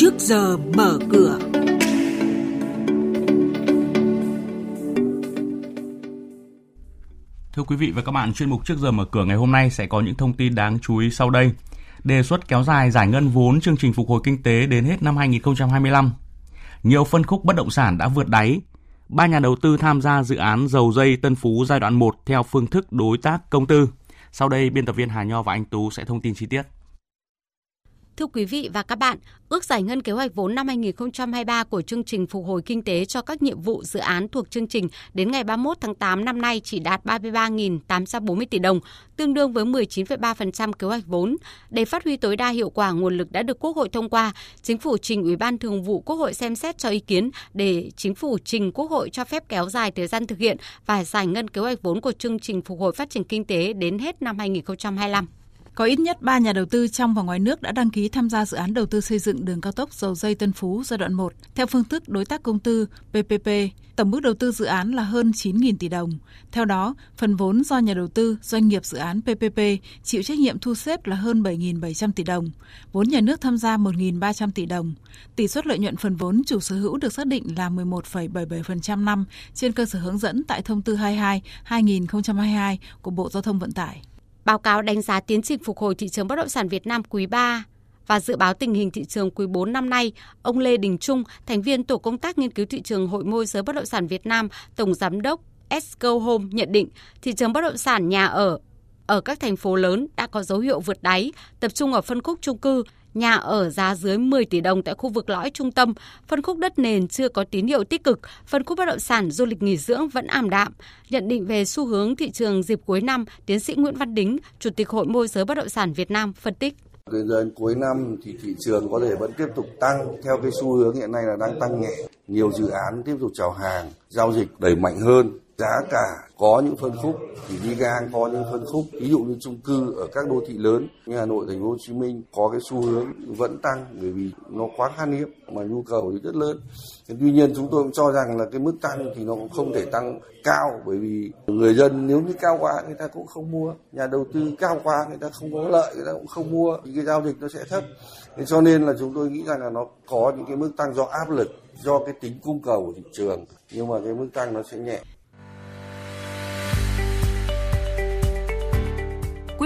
trước giờ mở cửa. Thưa quý vị và các bạn, chuyên mục trước giờ mở cửa ngày hôm nay sẽ có những thông tin đáng chú ý sau đây. Đề xuất kéo dài giải ngân vốn chương trình phục hồi kinh tế đến hết năm 2025. Nhiều phân khúc bất động sản đã vượt đáy. Ba nhà đầu tư tham gia dự án dầu dây Tân Phú giai đoạn 1 theo phương thức đối tác công tư. Sau đây, biên tập viên Hà Nho và anh Tú sẽ thông tin chi tiết. Thưa quý vị và các bạn, ước giải ngân kế hoạch vốn năm 2023 của chương trình phục hồi kinh tế cho các nhiệm vụ dự án thuộc chương trình đến ngày 31 tháng 8 năm nay chỉ đạt 33.840 tỷ đồng, tương đương với 19,3% kế hoạch vốn. Để phát huy tối đa hiệu quả nguồn lực đã được Quốc hội thông qua, Chính phủ trình Ủy ban Thường vụ Quốc hội xem xét cho ý kiến để Chính phủ trình Quốc hội cho phép kéo dài thời gian thực hiện và giải ngân kế hoạch vốn của chương trình phục hồi phát triển kinh tế đến hết năm 2025. Có ít nhất 3 nhà đầu tư trong và ngoài nước đã đăng ký tham gia dự án đầu tư xây dựng đường cao tốc dầu dây Tân Phú giai đoạn 1 theo phương thức đối tác công tư PPP. Tổng mức đầu tư dự án là hơn 9.000 tỷ đồng. Theo đó, phần vốn do nhà đầu tư, doanh nghiệp dự án PPP chịu trách nhiệm thu xếp là hơn 7.700 tỷ đồng. Vốn nhà nước tham gia 1.300 tỷ đồng. Tỷ suất lợi nhuận phần vốn chủ sở hữu được xác định là 11,77% năm trên cơ sở hướng dẫn tại thông tư 22/2022 của Bộ Giao thông Vận tải. Báo cáo đánh giá tiến trình phục hồi thị trường bất động sản Việt Nam quý 3 và dự báo tình hình thị trường quý 4 năm nay, ông Lê Đình Trung, thành viên tổ công tác nghiên cứu thị trường Hội môi giới bất động sản Việt Nam, tổng giám đốc Esco Home nhận định thị trường bất động sản nhà ở ở các thành phố lớn đã có dấu hiệu vượt đáy, tập trung ở phân khúc chung cư, nhà ở giá dưới 10 tỷ đồng tại khu vực lõi trung tâm, phân khúc đất nền chưa có tín hiệu tích cực, phân khúc bất động sản du lịch nghỉ dưỡng vẫn ảm đạm. Nhận định về xu hướng thị trường dịp cuối năm, tiến sĩ Nguyễn Văn Đính, Chủ tịch Hội môi giới bất động sản Việt Nam phân tích. Đến đến cuối năm thì thị trường có thể vẫn tiếp tục tăng theo cái xu hướng hiện nay là đang tăng nhẹ. Nhiều dự án tiếp tục chào hàng, giao dịch đẩy mạnh hơn giá cả có những phân khúc thì đi ngang có những phân khúc ví dụ như chung cư ở các đô thị lớn như Hà Nội, Thành phố Hồ Chí Minh có cái xu hướng vẫn tăng bởi vì nó quá khan hiếm mà nhu cầu thì rất lớn. Tuy nhiên chúng tôi cũng cho rằng là cái mức tăng thì nó cũng không thể tăng cao bởi vì người dân nếu như cao quá người ta cũng không mua, nhà đầu tư cao quá người ta không có lợi người ta cũng không mua thì cái giao dịch nó sẽ thấp. Thế cho nên là chúng tôi nghĩ rằng là nó có những cái mức tăng do áp lực do cái tính cung cầu của thị trường nhưng mà cái mức tăng nó sẽ nhẹ.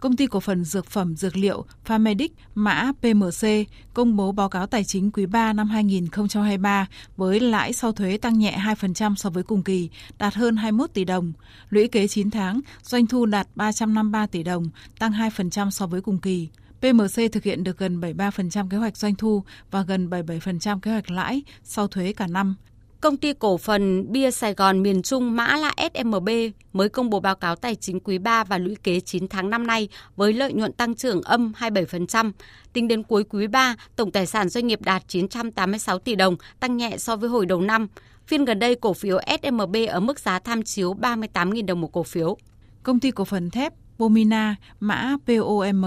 công ty cổ phần dược phẩm dược liệu Pharmedic mã PMC công bố báo cáo tài chính quý 3 năm 2023 với lãi sau thuế tăng nhẹ 2% so với cùng kỳ, đạt hơn 21 tỷ đồng. Lũy kế 9 tháng, doanh thu đạt 353 tỷ đồng, tăng 2% so với cùng kỳ. PMC thực hiện được gần 73% kế hoạch doanh thu và gần 77% kế hoạch lãi sau thuế cả năm. Công ty cổ phần Bia Sài Gòn miền Trung mã là SMB mới công bố báo cáo tài chính quý 3 và lũy kế 9 tháng năm nay với lợi nhuận tăng trưởng âm 27%. Tính đến cuối quý 3, tổng tài sản doanh nghiệp đạt 986 tỷ đồng, tăng nhẹ so với hồi đầu năm. Phiên gần đây, cổ phiếu SMB ở mức giá tham chiếu 38.000 đồng một cổ phiếu. Công ty cổ phần thép Pomina, mã POM,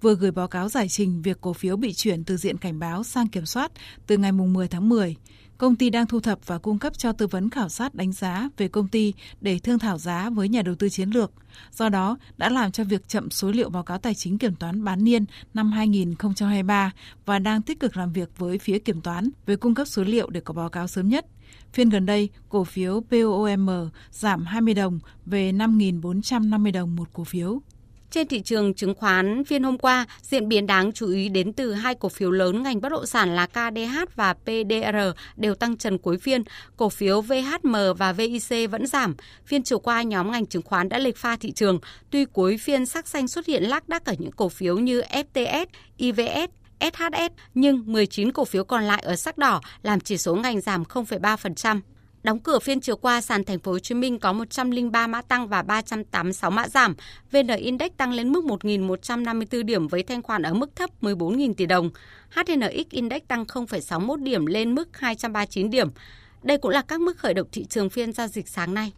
vừa gửi báo cáo giải trình việc cổ phiếu bị chuyển từ diện cảnh báo sang kiểm soát từ ngày 10 tháng 10 công ty đang thu thập và cung cấp cho tư vấn khảo sát đánh giá về công ty để thương thảo giá với nhà đầu tư chiến lược. Do đó, đã làm cho việc chậm số liệu báo cáo tài chính kiểm toán bán niên năm 2023 và đang tích cực làm việc với phía kiểm toán về cung cấp số liệu để có báo cáo sớm nhất. Phiên gần đây, cổ phiếu POM giảm 20 đồng về 5.450 đồng một cổ phiếu. Trên thị trường chứng khoán phiên hôm qua, diễn biến đáng chú ý đến từ hai cổ phiếu lớn ngành bất động sản là KDH và PDR đều tăng trần cuối phiên. Cổ phiếu VHM và VIC vẫn giảm. Phiên chiều qua, nhóm ngành chứng khoán đã lệch pha thị trường. Tuy cuối phiên sắc xanh xuất hiện lác đác ở những cổ phiếu như FTS, IVS, SHS, nhưng 19 cổ phiếu còn lại ở sắc đỏ làm chỉ số ngành giảm 0,3%. Đóng cửa phiên chiều qua, sàn thành phố Hồ Chí Minh có 103 mã tăng và 386 mã giảm. VN Index tăng lên mức 1.154 điểm với thanh khoản ở mức thấp 14.000 tỷ đồng. HNX Index tăng 0,61 điểm lên mức 239 điểm. Đây cũng là các mức khởi động thị trường phiên giao dịch sáng nay.